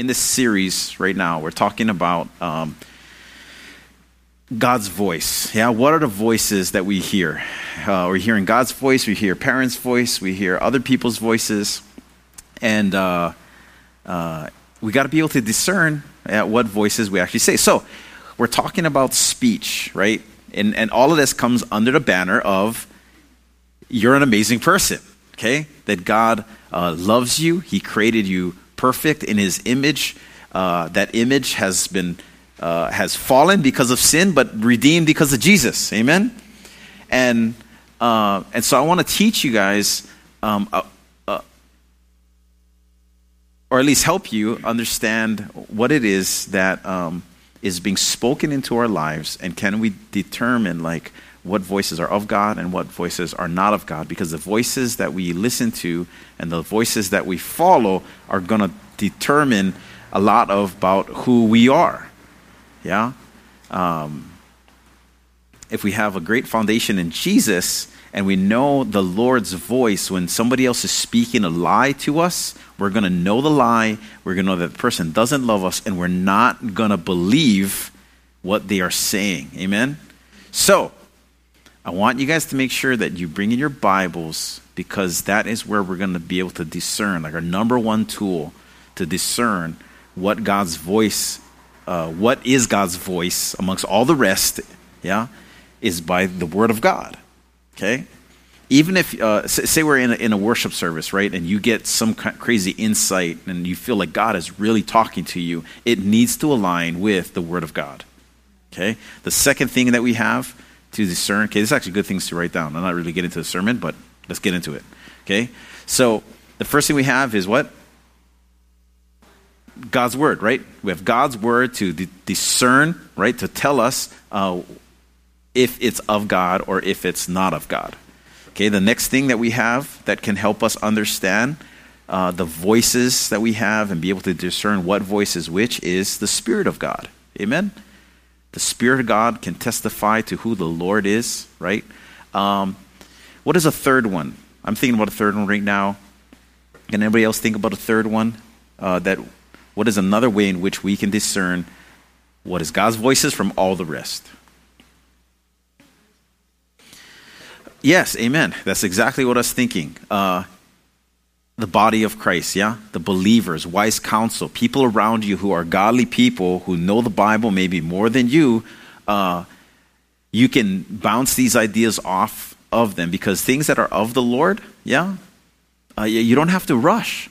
in this series right now, we're talking about um, God's voice. Yeah, what are the voices that we hear? Uh, we're hearing God's voice, we hear parents' voice, we hear other people's voices, and uh, uh, we got to be able to discern at what voices we actually say. So, we're talking about speech, right? And, and all of this comes under the banner of you're an amazing person, okay? That God uh, loves you, He created you perfect in His image. Uh, that image has been uh, has fallen because of sin, but redeemed because of Jesus. Amen. And uh, and so I want to teach you guys, um, or at least help you understand what it is that um, is being spoken into our lives, and can we determine like what voices are of God and what voices are not of God? Because the voices that we listen to and the voices that we follow are going to determine a lot of about who we are. Yeah. Um, if we have a great foundation in Jesus and we know the Lord's voice when somebody else is speaking a lie to us, we're going to know the lie. We're going to know that the person doesn't love us, and we're not going to believe what they are saying. Amen? So, I want you guys to make sure that you bring in your Bibles because that is where we're going to be able to discern, like our number one tool to discern what God's voice, uh, what is God's voice amongst all the rest, yeah, is by the Word of God. Okay? Even if, uh, say, we're in a, in a worship service, right, and you get some crazy insight and you feel like God is really talking to you, it needs to align with the Word of God. Okay? The second thing that we have to discern, okay, this is actually good things to write down. I'm not really getting into the sermon, but let's get into it. Okay? So, the first thing we have is what? God's word, right? We have God's word to discern, right? To tell us uh, if it's of God or if it's not of God. Okay, the next thing that we have that can help us understand uh, the voices that we have and be able to discern what voice is which is the Spirit of God. Amen? The Spirit of God can testify to who the Lord is, right? Um, what is a third one? I'm thinking about a third one right now. Can anybody else think about a third one? Uh, that what is another way in which we can discern what is God's voices from all the rest? Yes, amen. That's exactly what I was thinking. Uh, the body of Christ, yeah? The believers, wise counsel, people around you who are godly people who know the Bible maybe more than you, uh, you can bounce these ideas off of them because things that are of the Lord, yeah, uh, you don't have to rush.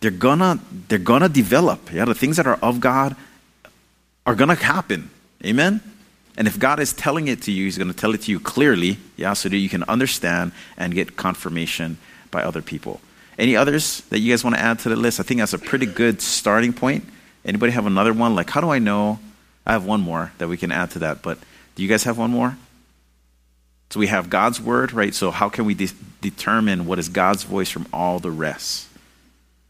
They're gonna they're gonna develop. Yeah, the things that are of God are gonna happen. Amen. And if God is telling it to you, He's to tell it to you clearly, yeah, so that you can understand and get confirmation by other people. Any others that you guys want to add to the list? I think that's a pretty good starting point. Anybody have another one? Like, how do I know? I have one more that we can add to that, but do you guys have one more? So we have God's word, right? So how can we de- determine what is God's voice from all the rest?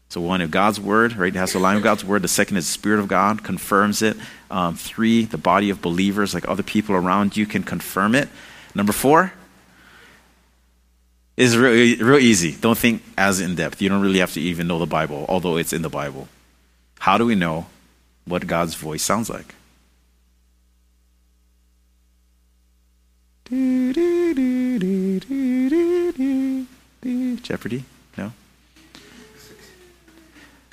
So one of God's word, right? It has to align with God's word. The second is the Spirit of God confirms it. Um, three, the body of believers, like other people around you, can confirm it. Number four is real, real easy. Don't think as in depth. You don't really have to even know the Bible, although it's in the Bible. How do we know what God's voice sounds like? Jeopardy? No?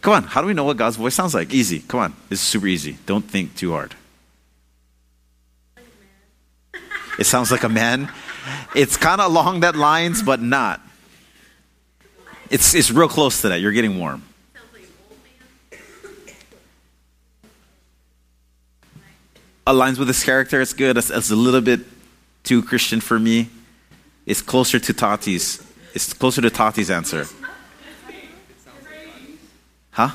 Come on, how do we know what God's voice sounds like? Easy. Come on. It's super easy. Don't think too hard. It sounds like a man. It's kind of along that lines, but not. It's, it's real close to that. You're getting warm. Aligns with his character. It's good. It's, it's a little bit too Christian for me. It's closer to Tati's. It's closer to Tati's answer. Huh?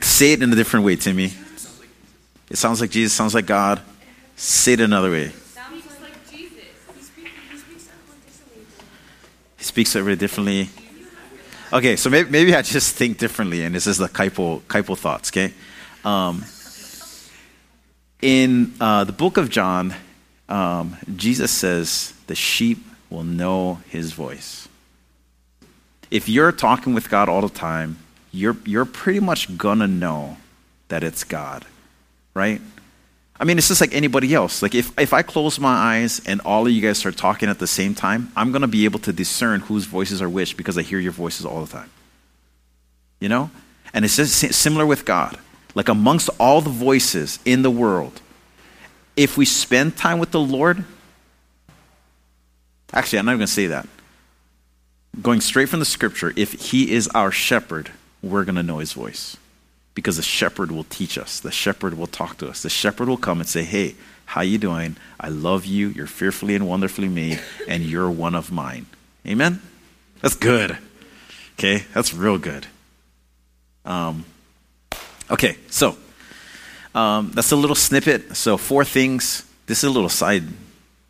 Say it in a different way, Timmy. It sounds like Jesus, sounds like God. Say it another way. Speaks every differently. Okay, so maybe, maybe I just think differently, and this is the Kaipo, Kaipo thoughts, okay? Um, in uh, the book of John, um, Jesus says, The sheep will know his voice if you're talking with God all the time, you're, you're pretty much to know that it's God, right? I mean, it's just like anybody else. Like, if, if I close my eyes and all of you guys start talking at the same time, I'm going to be able to discern whose voices are which because I hear your voices all the time. You know? And it's just similar with God. Like, amongst all the voices in the world, if we spend time with the Lord, actually, I'm not even going to say that. Going straight from the scripture, if He is our shepherd, we're going to know His voice because the shepherd will teach us. The shepherd will talk to us. The shepherd will come and say, "Hey, how you doing? I love you. You're fearfully and wonderfully made, and you're one of mine." Amen. That's good. Okay, that's real good. Um, okay, so um, that's a little snippet. So four things. This is a little side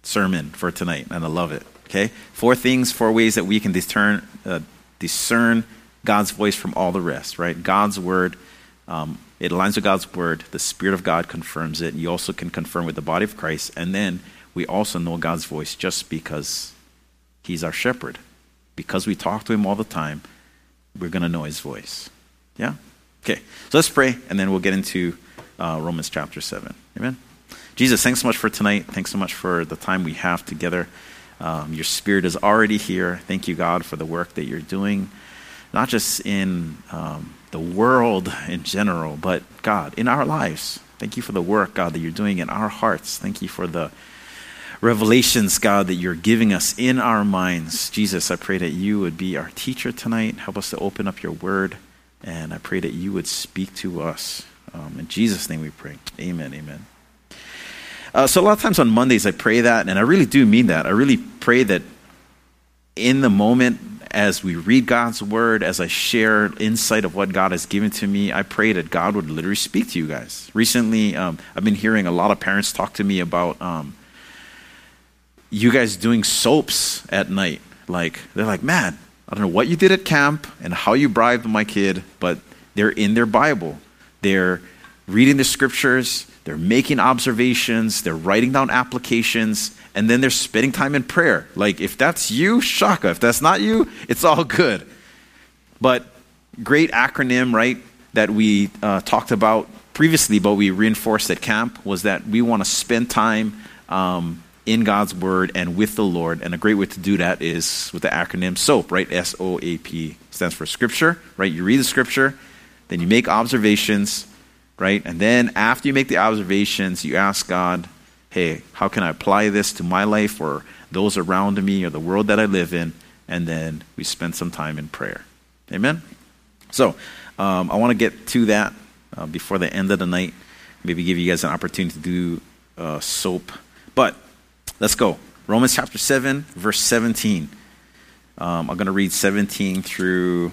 sermon for tonight, and I love it. Okay, four things, four ways that we can discern uh, discern God's voice from all the rest. Right, God's word um, it aligns with God's word. The Spirit of God confirms it. You also can confirm with the body of Christ. And then we also know God's voice just because He's our shepherd. Because we talk to Him all the time, we're going to know His voice. Yeah? Okay. So let's pray, and then we'll get into uh, Romans chapter 7. Amen? Jesus, thanks so much for tonight. Thanks so much for the time we have together. Um, your Spirit is already here. Thank you, God, for the work that you're doing, not just in. Um, the world in general, but God, in our lives. Thank you for the work, God, that you're doing in our hearts. Thank you for the revelations, God, that you're giving us in our minds. Jesus, I pray that you would be our teacher tonight. Help us to open up your word. And I pray that you would speak to us. Um, in Jesus' name we pray. Amen. Amen. Uh, so, a lot of times on Mondays, I pray that, and I really do mean that. I really pray that in the moment, as we read God's word, as I share insight of what God has given to me, I pray that God would literally speak to you guys. Recently, um, I've been hearing a lot of parents talk to me about um, you guys doing soaps at night. Like, they're like, man, I don't know what you did at camp and how you bribed my kid, but they're in their Bible. They're reading the scriptures, they're making observations, they're writing down applications, and then they're spending time in prayer. Like, if that's you, shaka. If that's not you, it's all good. But great acronym, right, that we uh, talked about previously, but we reinforced at camp was that we want to spend time um, in God's Word and with the Lord. And a great way to do that is with the acronym SOAP, right? S O A P stands for Scripture, right? You read the Scripture, then you make observations, right? And then after you make the observations, you ask God, hey, how can I apply this to my life or those around me or the world that I live in? And then we spend some time in prayer. Amen? So um, I want to get to that uh, before the end of the night. Maybe give you guys an opportunity to do uh, soap. But let's go. Romans chapter 7, verse 17. Um, I'm going to read 17 through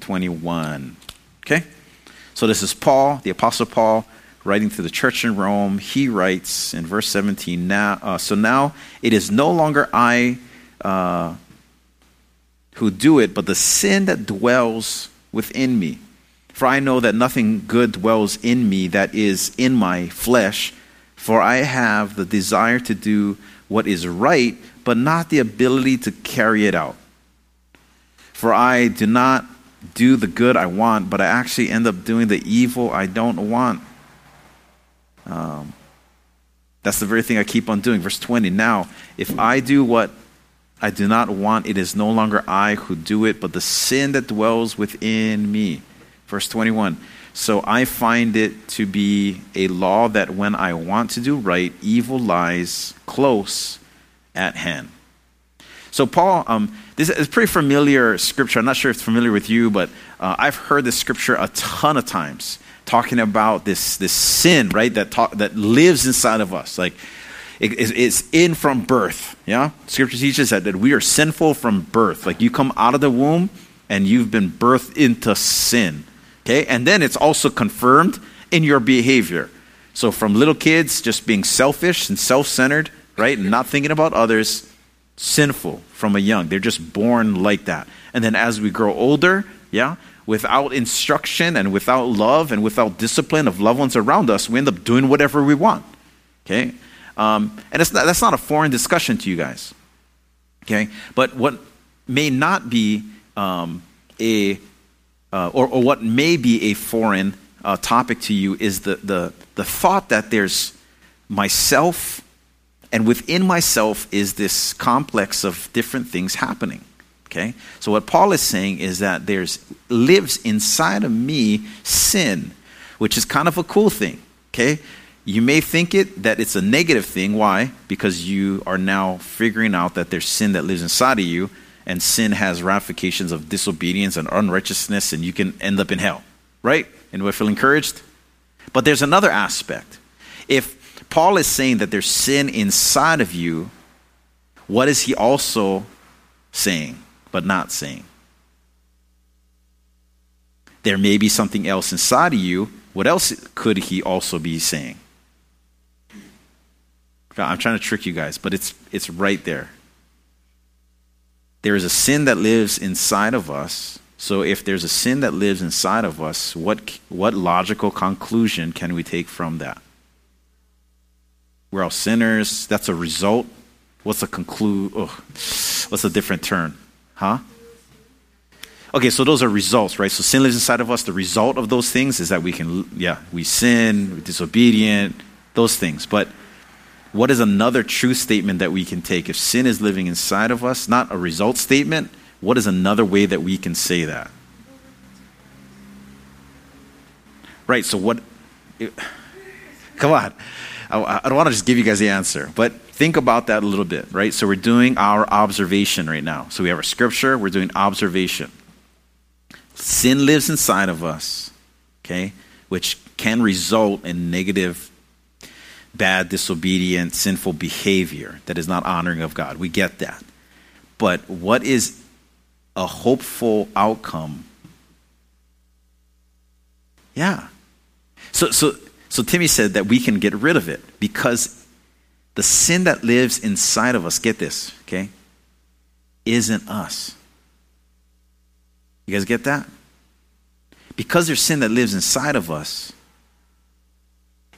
21. Okay? So this is Paul, the Apostle Paul, writing to the church in Rome, he writes in verse 17, now, uh, So now it is no longer I uh, who do it, but the sin that dwells within me. For I know that nothing good dwells in me that is in my flesh, for I have the desire to do what is right, but not the ability to carry it out. For I do not do the good I want, but I actually end up doing the evil I don't want. Um, that's the very thing I keep on doing. Verse 20 Now, if I do what I do not want, it is no longer I who do it, but the sin that dwells within me. Verse 21 So I find it to be a law that when I want to do right, evil lies close at hand. So, Paul, um, this is pretty familiar scripture. I'm not sure if it's familiar with you, but uh, I've heard this scripture a ton of times talking about this, this sin, right, that, talk, that lives inside of us. Like, it, it's in from birth. Yeah? Scripture teaches that, that we are sinful from birth. Like, you come out of the womb and you've been birthed into sin. Okay? And then it's also confirmed in your behavior. So, from little kids just being selfish and self centered, right, and not thinking about others, sinful from a young. They're just born like that. And then as we grow older, yeah, without instruction and without love and without discipline of loved ones around us, we end up doing whatever we want. Okay? Um, and not, that's not a foreign discussion to you guys. Okay? But what may not be um, a, uh, or, or what may be a foreign uh, topic to you is the, the, the thought that there's myself, and within myself is this complex of different things happening. Okay? So what Paul is saying is that there's lives inside of me sin, which is kind of a cool thing. Okay? You may think it that it's a negative thing. Why? Because you are now figuring out that there's sin that lives inside of you, and sin has ramifications of disobedience and unrighteousness, and you can end up in hell. Right? And we feel encouraged? But there's another aspect. If Paul is saying that there's sin inside of you, what is he also saying, but not saying? There may be something else inside of you. What else could he also be saying? I'm trying to trick you guys, but it's, it's right there. There is a sin that lives inside of us so if there's a sin that lives inside of us, what, what logical conclusion can we take from that? We're all sinners. That's a result. What's a conclude? Oh, what's a different turn? Huh? Okay, so those are results, right? So sin lives inside of us. The result of those things is that we can, yeah, we sin, we're disobedient, those things. But what is another true statement that we can take if sin is living inside of us? Not a result statement, what is another way that we can say that? Right, so what. come on. I, don't want to just give you guys the answer, but think about that a little bit, right? So we're doing our observation right now. So we have our scripture, we're doing observation. Sin lives inside of us, okay, which can result in negative, bad, disobedient, sinful behavior that is not honoring of God. We get that. But what is a hopeful outcome. Yeah. So, so, so Timmy said that we can get rid of it because the sin that lives inside of us, get this, okay, isn't us. You guys get that? Because there's sin that lives inside of us,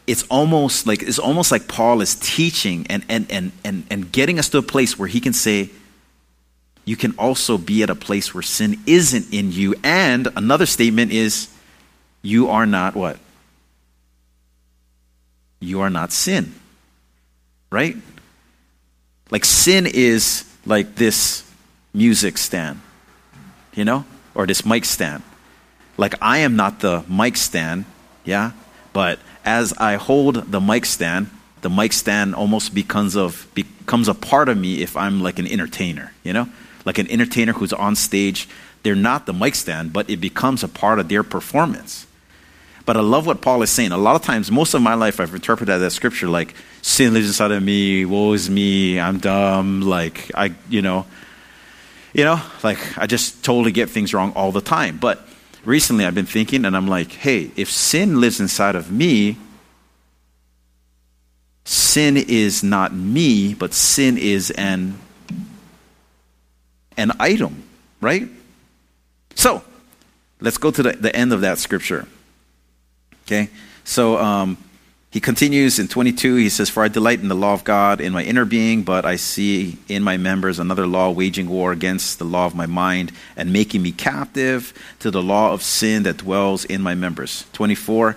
it's almost like it's almost like Paul is teaching and and and and, and getting us to a place where he can say, you can also be at a place where sin isn't in you. And another statement is, you are not what? You are not sin. Right? Like sin is like this music stand, you know, or this mic stand. Like I am not the mic stand, yeah, but as I hold the mic stand, the mic stand almost becomes of becomes a part of me if I'm like an entertainer, you know? like an entertainer who's on stage. They're not the mic stand, but it becomes a part of their performance. But I love what Paul is saying. A lot of times, most of my life, I've interpreted that scripture like sin lives inside of me, woe is me, I'm dumb, like I, you know, you know, like I just totally get things wrong all the time. But recently, I've been thinking, and I'm like, hey, if sin lives inside of me, sin is not me, but sin is an an item, right? So, let's go to the, the end of that scripture. Okay? So, um, he continues in 22, he says, For I delight in the law of God in my inner being, but I see in my members another law waging war against the law of my mind and making me captive to the law of sin that dwells in my members. 24,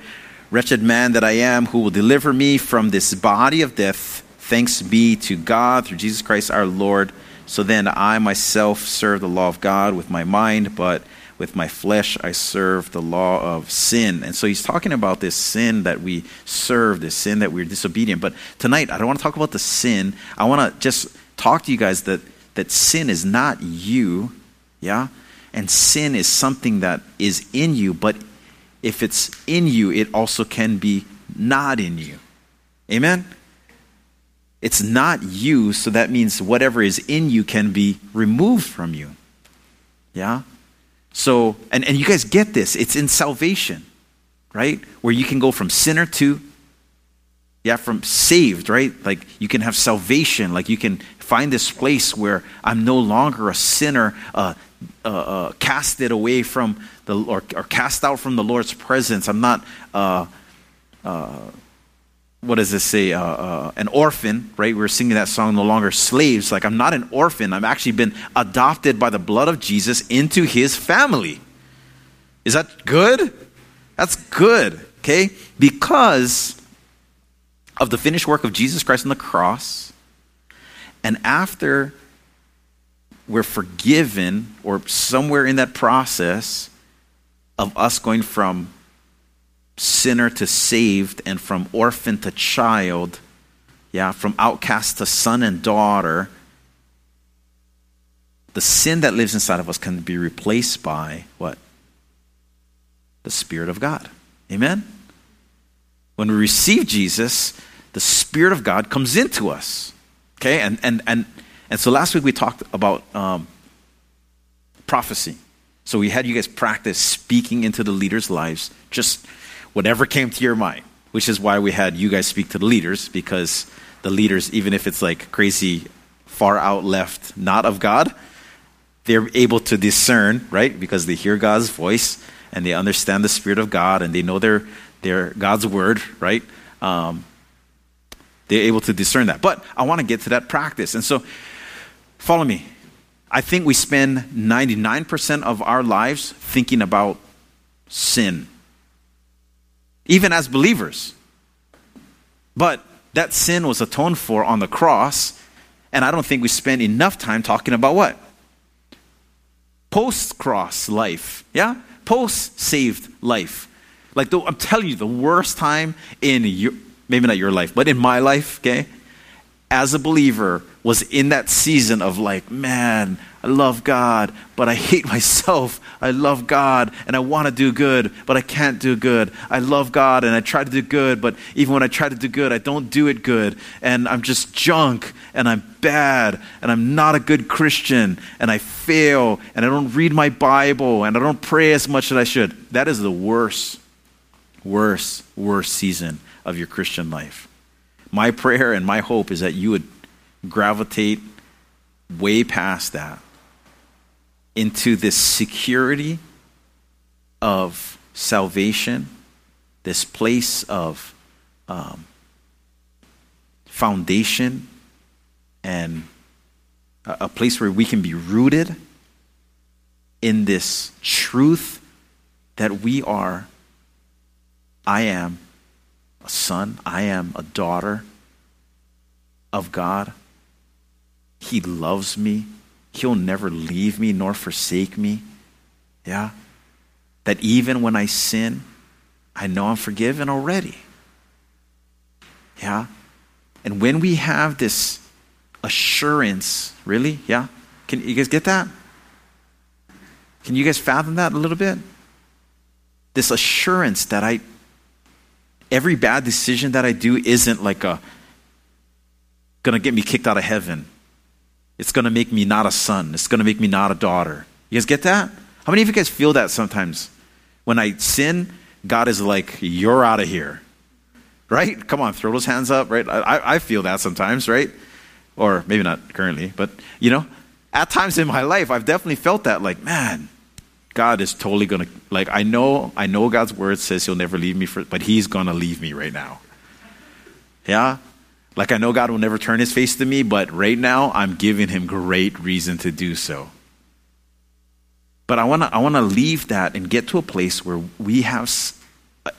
Wretched man that I am, who will deliver me from this body of death? Thanks be to God through Jesus Christ our Lord. So then I myself serve the law of God with my mind, but with my flesh I serve the law of sin. And so he's talking about this sin that we serve, this sin that we're disobedient. But tonight, I don't want to talk about the sin. I want to just talk to you guys that, that sin is not you, yeah? And sin is something that is in you, but if it's in you, it also can be not in you. Amen? It's not you, so that means whatever is in you can be removed from you. Yeah? So, and, and you guys get this. It's in salvation, right? Where you can go from sinner to, yeah, from saved, right? Like you can have salvation. Like you can find this place where I'm no longer a sinner, uh, uh, uh, casted away from the, or, or, cast out from the Lord's presence. I'm not, uh, uh, what does this say? Uh, uh, an orphan, right? We are singing that song, No Longer Slaves. Like, I'm not an orphan. I've actually been adopted by the blood of Jesus into his family. Is that good? That's good, okay? Because of the finished work of Jesus Christ on the cross, and after we're forgiven, or somewhere in that process of us going from sinner to saved and from orphan to child, yeah, from outcast to son and daughter, the sin that lives inside of us can be replaced by what? The Spirit of God. Amen? When we receive Jesus, the Spirit of God comes into us. Okay? And, and, and, and so last week we talked about um, prophecy. So we had you guys practice speaking into the leaders' lives, just whatever came to your mind, which is why we had you guys speak to the leaders, because the leaders, even if it's like crazy, far out left, not of God, they're able to discern, right? Because they hear God's voice and they understand the Spirit of God and they know their, their God's word, right? Um, they're able to discern that. But I want to get to that practice. And so, follow me. I think we spend 99% of our lives thinking about sin, even as believers. But that sin was atoned for on the cross, and I don't think we spend enough time talking about what? Post cross life. Yeah? Post saved life. Like, the, I'm telling you, the worst time in your, maybe not your life, but in my life, okay, as a believer, was in that season of like, man, I love God, but I hate myself. I love God and I want to do good, but I can't do good. I love God and I try to do good, but even when I try to do good, I don't do it good. And I'm just junk and I'm bad and I'm not a good Christian and I fail and I don't read my Bible and I don't pray as much as I should. That is the worst, worst, worst season of your Christian life. My prayer and my hope is that you would gravitate way past that into this security of salvation, this place of um, foundation, and a, place where we can be rooted in this truth that we are, I am a son, I am a daughter of God. He loves me. He'll never leave me nor forsake me. Yeah? That even when I sin, I know I'm forgiven already. Yeah? And when we have this assurance, really? Yeah? Can you guys get that? Can you guys fathom that a little bit? This assurance that I every bad decision that I do isn't like a to get me kicked out of heaven. It's going to make me not a son. It's going to make me not a daughter. You guys get that? How many of you guys feel that sometimes? When I sin, God is like, you're out of here. Right? Come on, throw those hands up, right? I, I feel that sometimes, right? Or maybe not currently, but you know, at times in my life, I've definitely felt that like, man, God is totally going to, like, I know, I know God's word says he'll never leave me, for, but he's going to leave me right now. Yeah? Like, I know God will never turn his face to me, but right now I'm giving him great reason to do so. But I want to I wanna leave that and get to a place where we have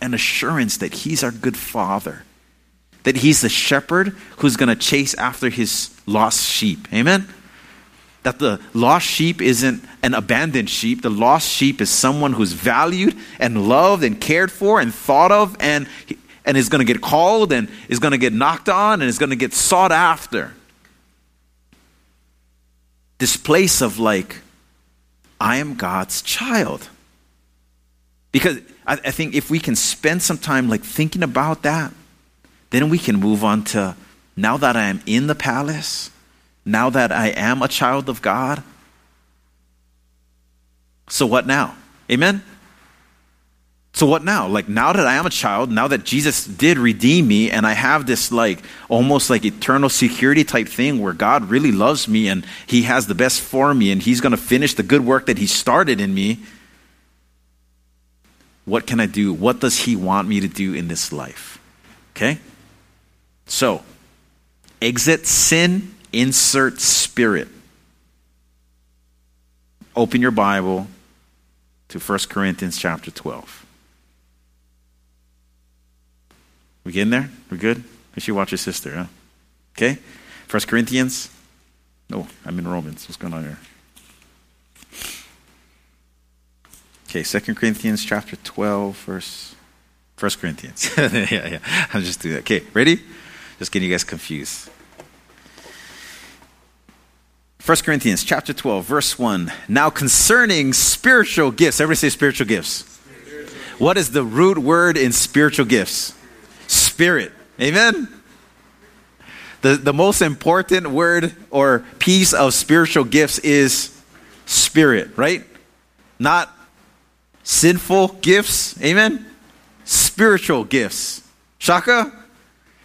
an assurance that he's our good father, that he's the shepherd who's going to chase after his lost sheep. Amen? That the lost sheep isn't an abandoned sheep. The lost sheep is someone who's valued and loved and cared for and thought of and and is going to get called and is going to get knocked on and is going to get sought after. This place of like, I am God's child. Because I, I think if we can spend some time like thinking about that, then we can move on to now that I am in the palace, now that I am a child of God. So what now? Amen? So what now? Like now that I am a child, now that Jesus did redeem me and I have this like almost like eternal security type thing where God really loves me and he has the best for me and he's going to finish the good work that he started in me. What can I do? What does he want me to do in this life? Okay? So, exit sin, insert spirit. Open your Bible to 1 Corinthians chapter 12. We getting there? We good? You should watch your sister, huh? Okay? First Corinthians. Oh, I'm in Romans. What's going on here? Okay, 2 Corinthians chapter 12, verse 1 Corinthians. yeah, yeah. I'll just do that. Okay, ready? Just getting you guys confused. 1 Corinthians chapter 12, verse 1. Now concerning spiritual gifts, everybody say spiritual gifts. Spiritual. What is the root word in spiritual gifts? Spirit. Amen? The, the most important word or piece of spiritual gifts is spirit, right? Not sinful gifts. Amen? Spiritual gifts. Shaka?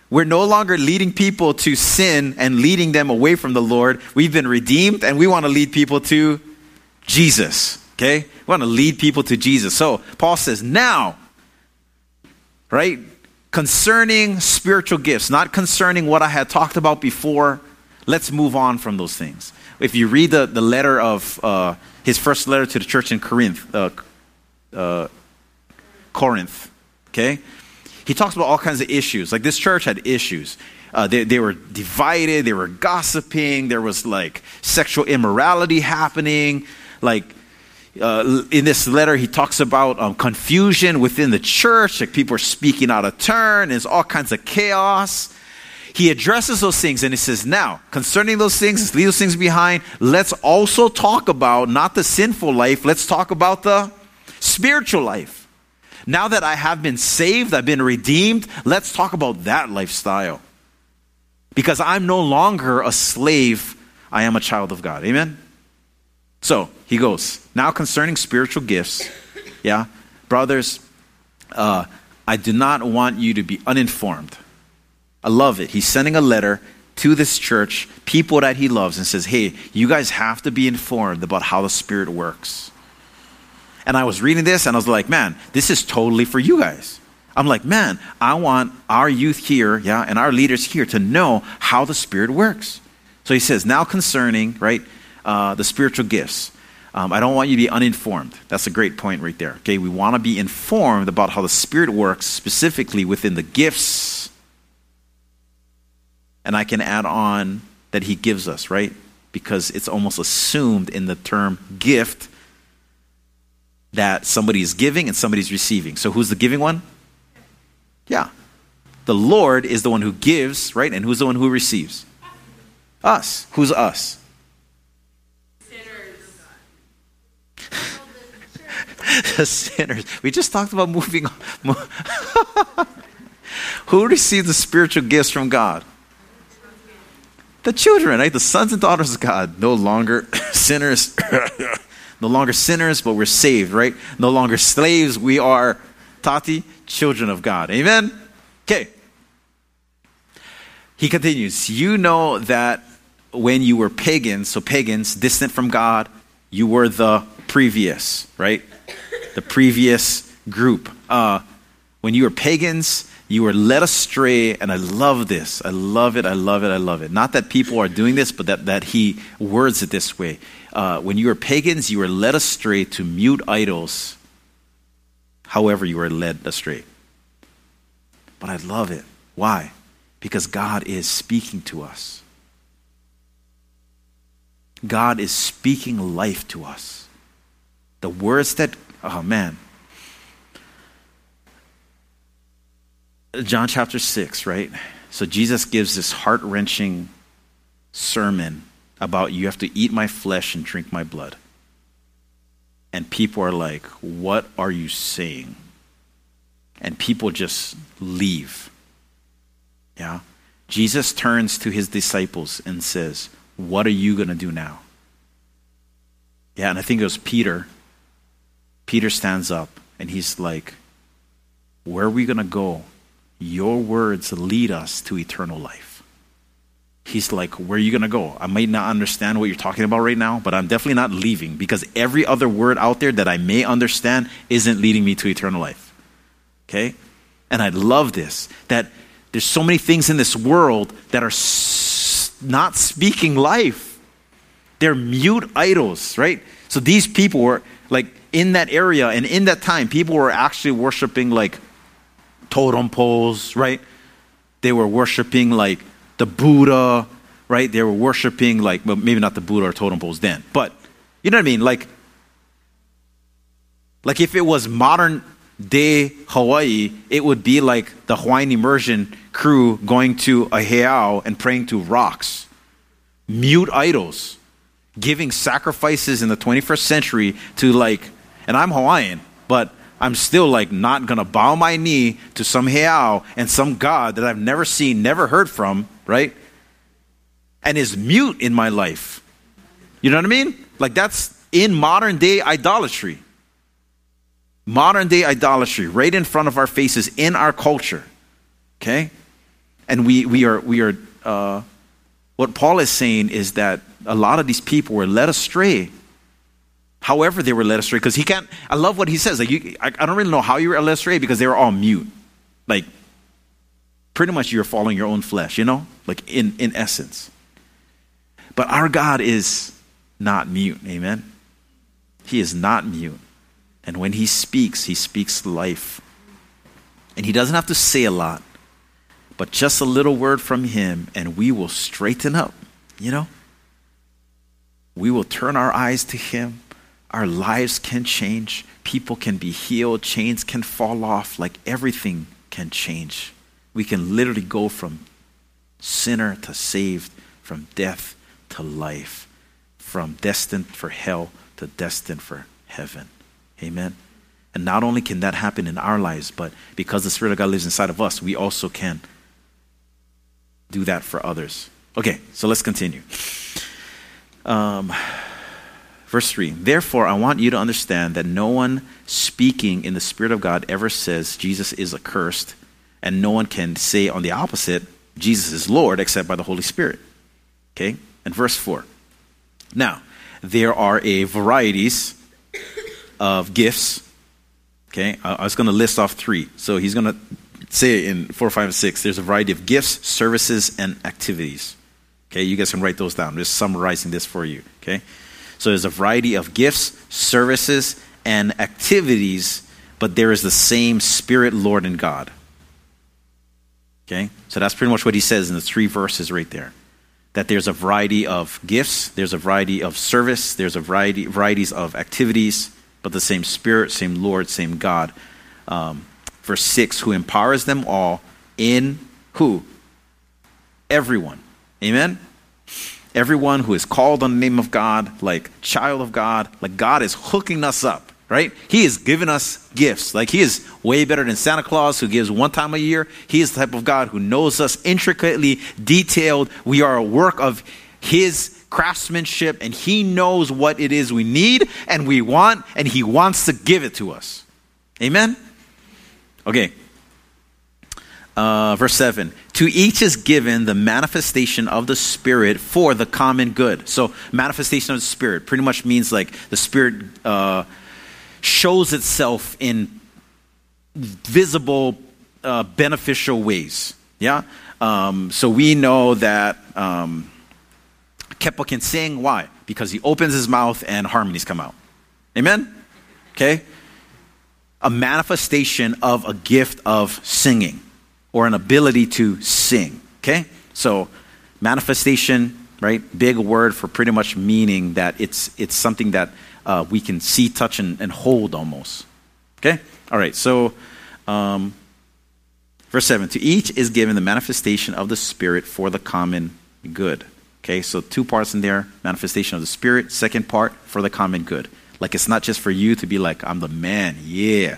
We're no longer leading people to sin and leading them away from the Lord. We've been redeemed and we want to lead people to Jesus. Okay? We want to lead people to Jesus. So Paul says, now, right? Concerning spiritual gifts, not concerning what I had talked about before, let's move on from those things. If you read the, the letter of uh, his first letter to the church in Corinth, uh, uh, Corinth, okay? He talks about all kinds of issues. Like this church had issues. Uh, they, they were divided, they were gossiping, there was like sexual immorality happening. Like uh, in this letter, he talks about um, confusion within the church, like people are speaking out of turn, there's all kinds of chaos. He addresses those things and he says, Now, concerning those things, leave those things behind. Let's also talk about not the sinful life, let's talk about the spiritual life. Now that I have been saved, I've been redeemed, let's talk about that lifestyle. Because I'm no longer a slave, I am a child of God. Amen? So he goes, now concerning spiritual gifts, yeah, brothers, uh, I do not want you to be uninformed. I love it. He's sending a letter to this church, people that he loves, and says, hey, you guys have to be informed about how the Spirit works. And I was reading this and I was like, man, this is totally for you guys. I'm like, man, I want our youth here, yeah, and our leaders here to know how the Spirit works. So he says, now concerning, right, uh, the spiritual gifts. Um, I don't want you to be uninformed. That's a great point right there. Okay, we want to be informed about how the Spirit works, specifically within the gifts. And I can add on that He gives us, right? Because it's almost assumed in the term gift that somebody is giving and somebody's receiving. So who's the giving one? Yeah. The Lord is the one who gives, right? And who's the one who receives? Us. Who's us? the sinners. We just talked about moving on. who received the spiritual gifts from God? The children, right? The sons and daughters of God. No longer sinners. No longer sinners, but we're saved, right? No longer slaves, we are, Tati, children of God. Amen? Okay. He continues, You know that when you were pagans, so pagans, distant from God, you were the previous, right? The previous group. Uh, when you were pagans, you were led astray, and I love this. I love it. I love it. I love it. Not that people are doing this, but that, that he words it this way uh, when you were pagans, you were led astray to mute idols, however, you were led astray. But I love it. Why? Because God is speaking to us. God is speaking life to us. The words that, oh man. John chapter 6, right? So Jesus gives this heart wrenching sermon about you have to eat my flesh and drink my blood. And people are like, What are you saying? And people just leave. Yeah? Jesus turns to his disciples and says, What are you going to do now? Yeah, and I think it was Peter. Peter stands up and he's like, Where are we going to go? Your words lead us to eternal life he's like, Where are you going to go? I might not understand what you're talking about right now, but I'm definitely not leaving because every other word out there that I may understand isn't leading me to eternal life. Okay? And I love this that there's so many things in this world that are s- not speaking life. They're mute idols, right? So these people were like, in that area and in that time, people were actually worshiping like totem poles, right? They were worshiping like the Buddha, right? They were worshiping like, well, maybe not the Buddha or totem poles then, but you know what I mean? Like, like if it was modern day Hawaii, it would be like the Hawaiian immersion crew going to a heiau and praying to rocks, mute idols, giving sacrifices in the 21st century to like, and I'm Hawaiian, but I'm still like not gonna bow my knee to some heiau and some God that I've never seen, never heard from, right? And is mute in my life. You know what I mean? Like that's in modern day idolatry. Modern day idolatry, right in front of our faces in our culture. Okay? And we, we are, we are uh, what Paul is saying is that a lot of these people were led astray. However, they were led astray, because he can't. I love what he says. Like you, I, I don't really know how you were led astray because they were all mute. Like, pretty much you're following your own flesh, you know? Like, in, in essence. But our God is not mute. Amen? He is not mute. And when he speaks, he speaks life. And he doesn't have to say a lot, but just a little word from him, and we will straighten up, you know? We will turn our eyes to him. Our lives can change. People can be healed. Chains can fall off. Like everything can change. We can literally go from sinner to saved, from death to life, from destined for hell to destined for heaven. Amen. And not only can that happen in our lives, but because the Spirit of God lives inside of us, we also can do that for others. Okay, so let's continue. Um, verse 3 Therefore, I want you to understand that no one speaking in the Spirit of God ever says Jesus is accursed, and no one can say on the opposite, Jesus is Lord, except by the Holy Spirit. Okay? And verse 4. Now, there are a varieties of gifts. Okay, I, was going to list off three. So he's going to say in four, five, and six. There's a variety of gifts, services, and activities. Okay, you guys can write those down. I'm just summarizing this for you. Okay, so there's a variety of gifts, services, and activities, but there is the same Spirit, Lord, and God. Okay, so that's pretty much what he says in the three verses right there that there's a variety of gifts, there's a variety of service, there's a variety varieties of activities, but the same Spirit, same Lord, same God. Um, verse 6 who empowers them all in who? Everyone. Amen? Everyone who is called on the name of God, like child of God, like God is hooking us up, right? He is giving us gifts. Like He is way better than Santa Claus who gives one time a year. He is the type of God who knows us intricately, detailed. We are a work of His craftsmanship, and He knows what it is we need and we want, and He wants to give it to us. Amen? Okay. Uh, verse 7 To each is given the manifestation of the Spirit for the common good. So, manifestation of the Spirit pretty much means like the Spirit uh, shows itself in visible, uh, beneficial ways. Yeah? Um, so, we know that. Um, Kepa can sing. Why? Because he opens his mouth and harmonies come out. Amen? Okay? A manifestation of a gift of singing or an ability to sing. Okay? So, manifestation, right? Big word for pretty much meaning that it's, it's something that uh, we can see, touch, and, and, hold almost. Okay? All right, so um, verse 7 To each is given the manifestation of the Spirit for the common good. Okay, so two parts in there manifestation of the Spirit, second part for the common good. Like it's not just for you to be like, I'm the man, yeah.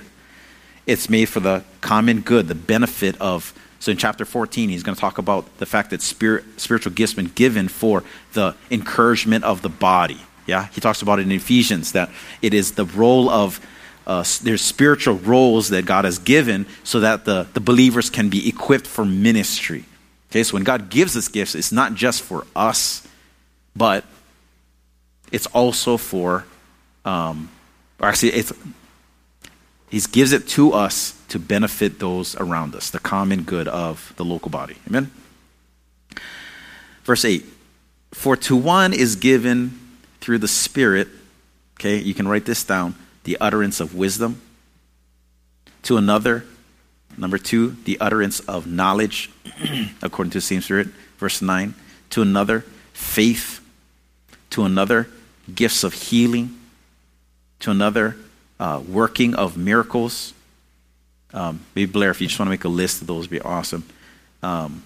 It's made for the common good, the benefit of. So in chapter 14, he's going to talk about the fact that spirit, spiritual gifts been given for the encouragement of the body. Yeah, he talks about it in Ephesians that it is the role of uh, there's spiritual roles that God has given so that the, the believers can be equipped for ministry. Okay, so when God gives us gifts, it's not just for us, but it's also for, um, or actually, it's, He gives it to us to benefit those around us, the common good of the local body. Amen? Verse 8 For to one is given through the Spirit, okay, you can write this down, the utterance of wisdom. To another, number two, the utterance of knowledge, according to the same Spirit. Verse 9. To another, faith. To another, gifts of healing. To another, uh, working of miracles. Um, maybe Blair, if you just want to make a list of those, would be awesome. Um,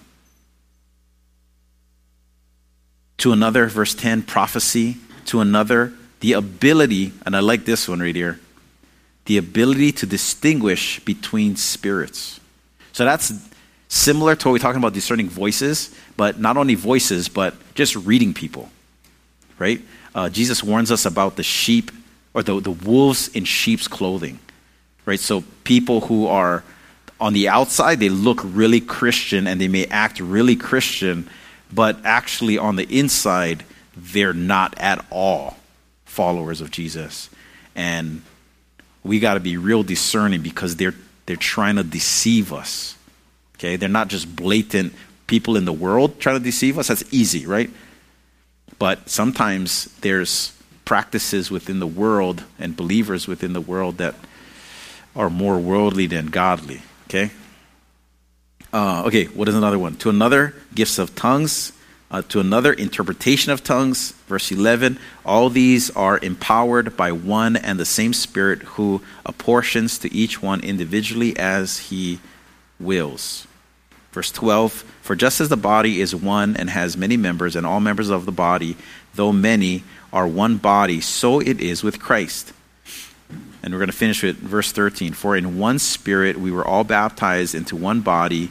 to another, verse 10, prophecy. To another, the ability, and I like this one right here, the ability to distinguish between spirits. So that's similar to what we're talking about discerning voices, but not only voices, but just reading people, right? Uh, Jesus warns us about the sheep or the, the wolves in sheep's clothing, right? So people who are on the outside, they look really Christian and they may act really Christian, but actually on the inside, they're not at all followers of Jesus. And we got to be real discerning because they're, they're trying to deceive us. Okay? They're not just blatant people in the world trying to deceive us. That's easy, right? But sometimes there's practices within the world and believers within the world that are more worldly than godly. Okay? Uh, okay, what is another one? To another, gifts of tongues. Uh, to another, interpretation of tongues. Verse 11, all these are empowered by one and the same Spirit who apportions to each one individually as he wills. Verse 12, for just as the body is one and has many members, and all members of the body, though many, are one body, so it is with Christ. And we're going to finish with verse 13. For in one spirit we were all baptized into one body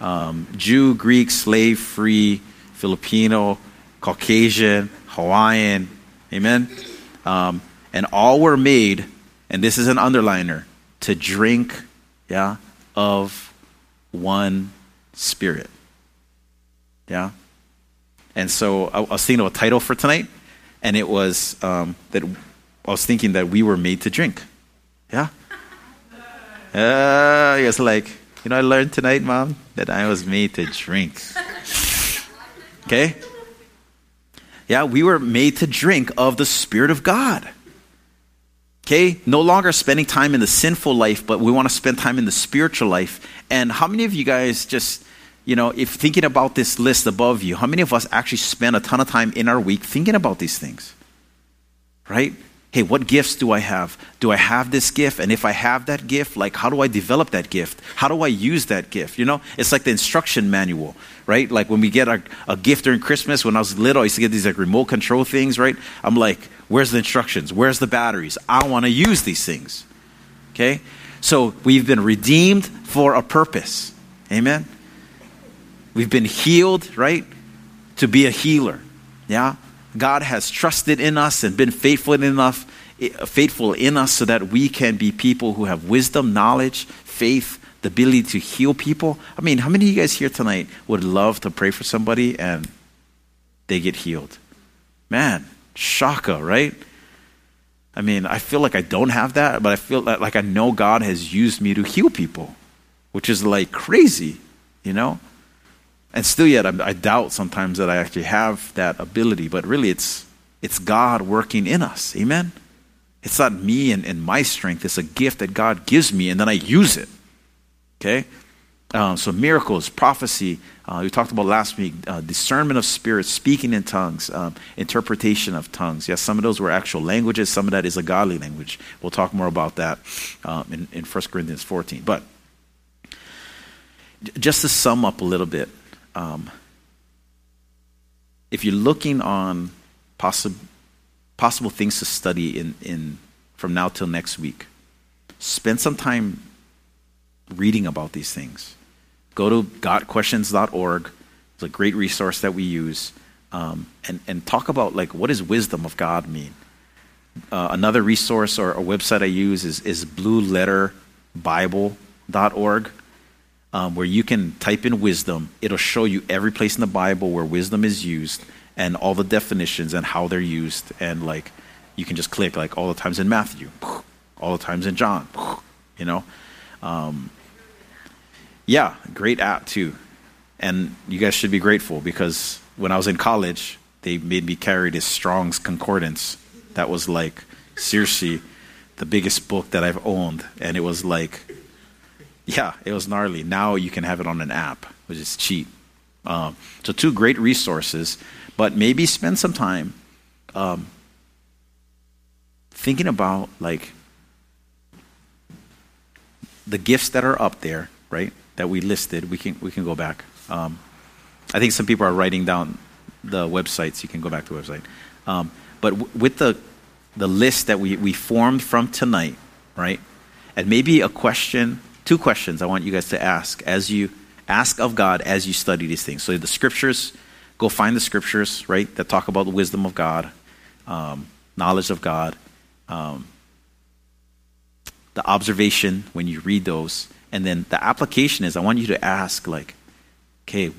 um, Jew, Greek, slave, free, Filipino, Caucasian, Hawaiian. Amen? Um, and all were made, and this is an underliner, to drink, yeah, of one spirit. Yeah? And so I, was thinking of a title for tonight, and it was um, that I was thinking that we were made to drink. Yeah? Uh, it was like, you know, I learned tonight, Mom, that I was made to drink. Okay? Yeah, we were made to drink of the Spirit of God. Okay? No longer spending time in the sinful life, but we want to spend time in the spiritual life. And how many of you guys just, you know, if thinking about this list above you, how many of us actually spend a ton of time in our week thinking about these things? Right? hey, what gifts do I have? Do I have this gift? And if I have that gift, like, how do I develop that gift? How do I use that gift? You know, it's like the instruction manual, right? Like when we get a, a gift during Christmas, when I was little, I used to get these like remote control things, right? I'm like, where's the instructions? Where's the batteries? I want to use these things. Okay? So we've been redeemed for a purpose. Amen? We've been healed, right? To be a healer. Yeah? God has trusted in us and been faithful enough, eh, faithful in us so that we can be people who have wisdom, knowledge, faith, the ability to heal people. I mean, how many of you guys here tonight would love to pray for somebody and they get healed? Man, shaka, right? I mean, I feel like I don't have that, but I feel like I know God has used me to heal people, which is like crazy, you know? And still yet, I, I doubt sometimes that I actually have that ability, but really it's, it's God working in us. Amen? It's not me and, and my strength. It's a gift that God gives me, and then I use it. Okay? Um, so miracles, prophecy, uh, we talked about last week, uh, discernment of spirits, speaking in tongues, um, interpretation of tongues. Yes, some of those were actual languages. Some of that is a godly language. We'll talk more about that um, in, in 1 Corinthians 14. But just to sum up a little bit, um, if you're looking on possible possible things to study in, in from now till next week, spend some time reading about these things. Go to gotquestions.org. It's a great resource that we use. Um, and, and talk about like what does wisdom of God mean? Uh, another resource or a website I use is, is blueletterbible.org um, where you can type in wisdom. It'll show you every place in the Bible where wisdom is used and all the definitions and how they're used. And like, you can just click like all the times in Matthew, all the times in John, you know. Um, yeah, great app too. And you guys should be grateful because when I was in college, they made me carry this Strong's Concordance that was like, seriously, the biggest book that I've owned, and it was like, yeah, it was gnarly. Now you can have it on an app, which is cheap. Um, so two great resources, but maybe spend some time um, thinking about like the gifts that are up there, right? That we listed. We can we can go back. Um, I think some people are writing down the websites. You can go back to the website. Um, but w- with the the list that we, we formed from tonight, right? And maybe a question, two questions I want you guys to ask as you ask of God as you study these things. So the scriptures, go find the scriptures, right, that talk about the wisdom of God, um, knowledge of God, um, the observation when you read those, and then the application is I want you to ask, like, okay,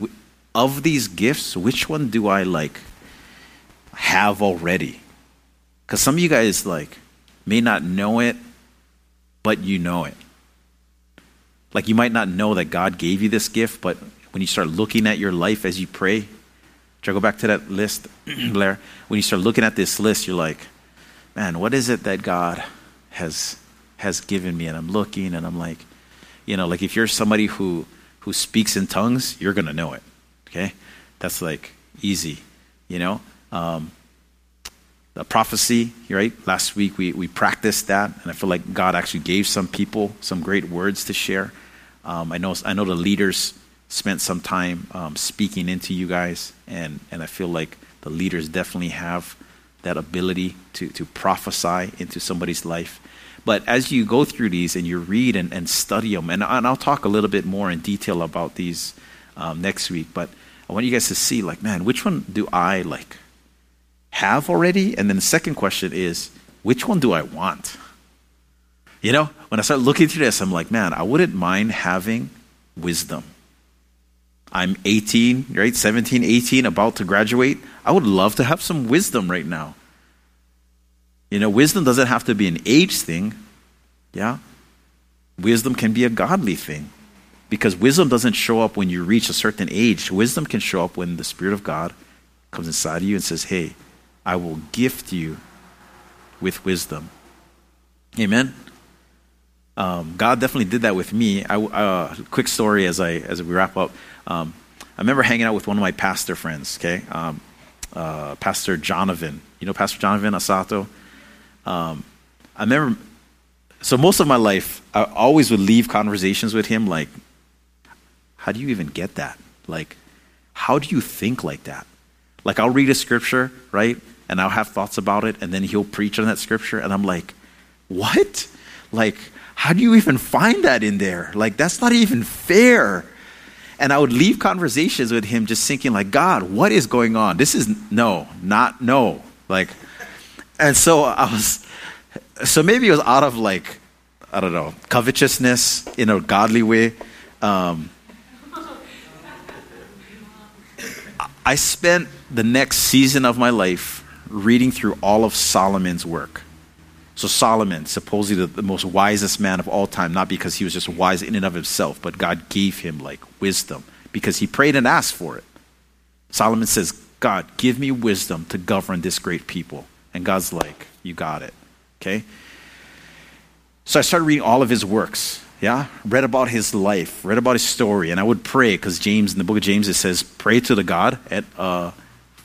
of these gifts, which one do I like have already? Because some of you guys like may not know it, but you know it. Like you might not know that God gave you this gift, but when you start looking at your life as you pray, go back to that list, Blair. When you start looking at this list, you're like, man, what is it that God has has given me? And I'm looking and I'm like, you know, like if you're somebody who who speaks in tongues, you're gonna know it. Okay? That's like easy, you know? Um, the prophecy, right? Last week we, we practiced that, and I feel like God actually gave some people some great words to share. Um, I, know, I know the leaders spent some time um, speaking into you guys, and, and I feel like the leaders definitely have that ability to, to prophesy into somebody's life. But as you go through these and you read and, and study them, and, and I'll talk a little bit more in detail about these um, next week, but I want you guys to see, like, man, which one do I like have already? And then the second question is, which one do I want? You know, when I start looking through this, I'm like, man, I wouldn't mind having wisdom. I'm 18, right? 17, 18, about to graduate. I would love to have some wisdom right now. You know, wisdom doesn't have to be an age thing. Yeah? Wisdom can be a godly thing. Because wisdom doesn't show up when you reach a certain age. Wisdom can show up when the Spirit of God comes inside of you and says, Hey, I will gift you with wisdom. Amen. Um, God definitely did that with me. I, uh, quick story as I as we wrap up. Um, I remember hanging out with one of my pastor friends. Okay, um, uh, Pastor Jonathan. You know Pastor Jonathan Asato. Um, I remember. So most of my life, I always would leave conversations with him like, how do you even get that? Like, how do you think like that? Like, I'll read a scripture, right? And I'll have thoughts about it, and then he'll preach on that scripture, and I'm like, what? Like, how do you even find that in there? Like, that's not even fair. And I would leave conversations with him just thinking, like, God, what is going on? This is no, not no. Like, and so I was, so maybe it was out of like, I don't know, covetousness in a godly way. Um, I spent the next season of my life reading through all of Solomon's work. So, Solomon, supposedly the, the, most wisest man of all time, not because he was just wise in and of himself, but God gave him like wisdom because he prayed and asked for it. Solomon says, God, give me wisdom to govern this great people. And God's like, You got it. Okay? So I started reading all of his works. Yeah, read about his life, read about his story, and I would pray because James in the book of James it says, "Pray to the God at, uh,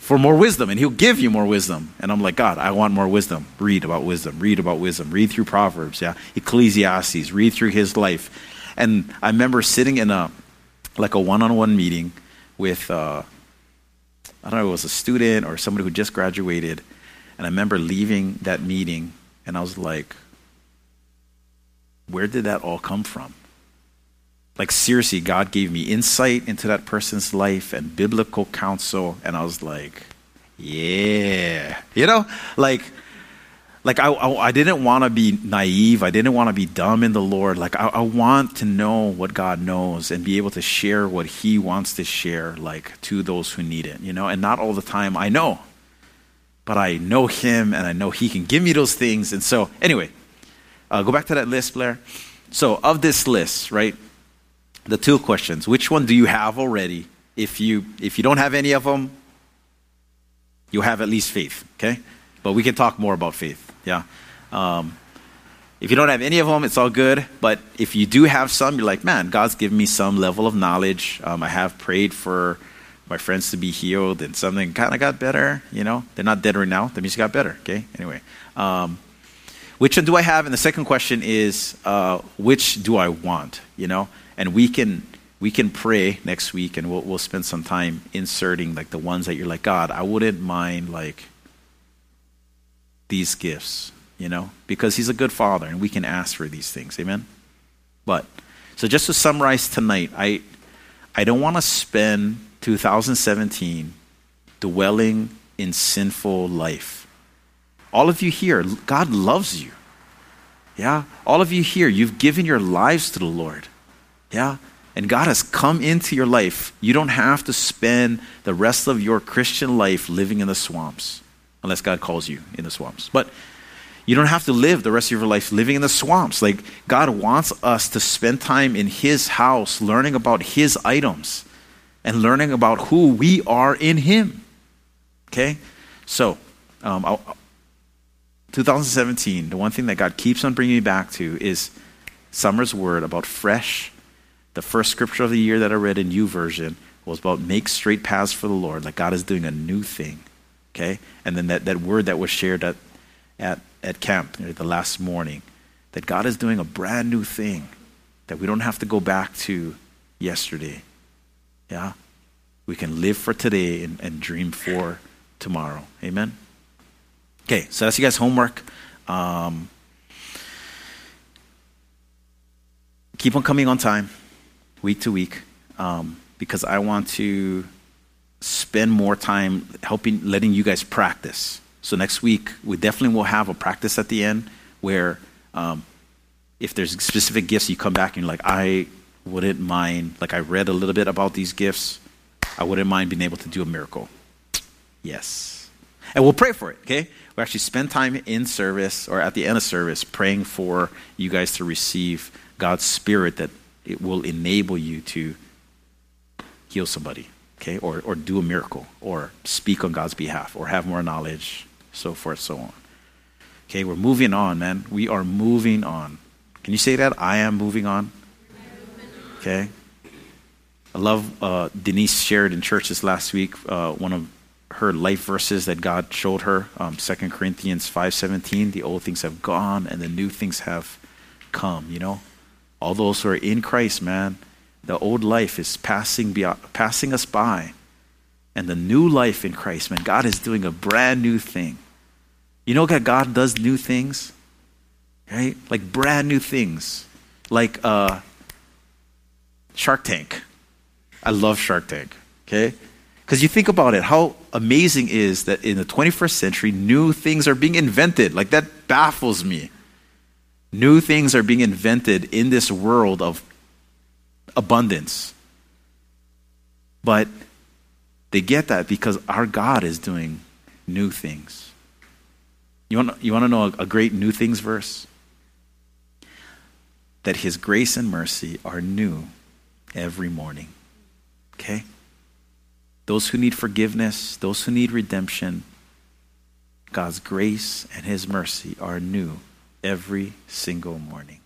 for more wisdom, and He'll give you more wisdom." And I'm like, God, I want more wisdom. Read about wisdom. Read about wisdom. Read through Proverbs. Yeah, Ecclesiastes. Read through his life. And I remember sitting in a like a one-on-one meeting with uh, I don't know, it was a student or somebody who just graduated, and I remember leaving that meeting, and I was like where did that all come from? Like, seriously, God gave me insight into that person's life and biblical counsel, and I was like, yeah. You know, like, like I, I, I didn't want to be naive. I didn't want to be dumb in the Lord. Like, I, I want to know what God knows and be able to share what He wants to share, like, to those who need it, you know? And not all the time I know, but I know Him and I know He can give me those things. And so, anyway, uh, go back to that list, Blair. So, of this list, right, the two questions which one do you have already? If you, if you don't have any of them, you have at least faith, okay? But we can talk more about faith, yeah? Um, If you don't have any of them, it's all good. But if you do have some, you're like, man, God's given me some level of knowledge. Um, I have prayed for my friends to be healed, and something kind of got better. You know, they're not dead right now. That means it got better. Okay. Anyway, um, which one do I have? And the second question is, uh, which do I want? You know, and we can we can pray next week, and we'll we'll spend some time inserting like the ones that you're like, God, I wouldn't mind like these gifts you know, because He's a good Father and we can ask for these things. Amen? But, so just to summarize tonight, I, I don't want to spend 2017 dwelling in sinful life. All of you here, God loves you. Yeah? All of you here, you've given your lives to the Lord. Yeah? And God has come into your life. You don't have to spend the rest of your Christian life living in the swamps, unless God calls you in the swamps. But you don't have to live the rest of your life living in the swamps. Like, God wants us to spend time in His house learning about His items and learning about who we are in Him. Okay? So, um, 2017, the one thing that God keeps on bringing me back to is Summer's word about fresh. The first scripture of the year that I read in YouVersion was about make straight paths for the Lord, like God is doing a new thing. Okay? And then that, that word that was shared at, at at camp the last morning that God is doing a brand new thing that we don't have to go back to yesterday. Yeah? We can live for today and, and dream for tomorrow. Amen? Okay, so that's you guys' homework. Um, keep on coming on time, week to week, um, because I want to spend more time helping, letting you guys practice. So next week, we definitely will have a practice at the end where um, if there's specific gifts, you come back and you're like, I wouldn't mind, like I read a little bit about these gifts. I wouldn't mind being able to do a miracle. Yes. And we'll pray for it, okay? We actually spend time in service or at the end of service praying for you guys to receive God's Spirit that it will enable you to heal somebody, okay? Or, or do a miracle or speak on God's behalf or have more knowledge so forth, so on. Okay, we're moving on, man. We are moving on. Can you say that? I am moving on. Okay. I love uh, Denise shared in church this last week uh, one of her life verses that God showed her, um, 2 Corinthians 5.17, the old things have gone and the new things have come, you know? All those who are in Christ, man, the old life is passing, beyond, passing us by. And the new life in Christ, man, God is doing a brand new thing. You know that God does new things? Right? Like brand new things. Like uh, Shark Tank. I love Shark Tank. Okay? Because you think about it, how amazing is that in the 21st century, new things are being invented. Like that baffles me. New things are being invented in this world of abundance. But they get that because our God is doing new things. You want, you want to know a, a great new things verse? That his grace and mercy are new every morning. Okay? Those who need forgiveness, those who need redemption, God's grace and his mercy are new every single morning.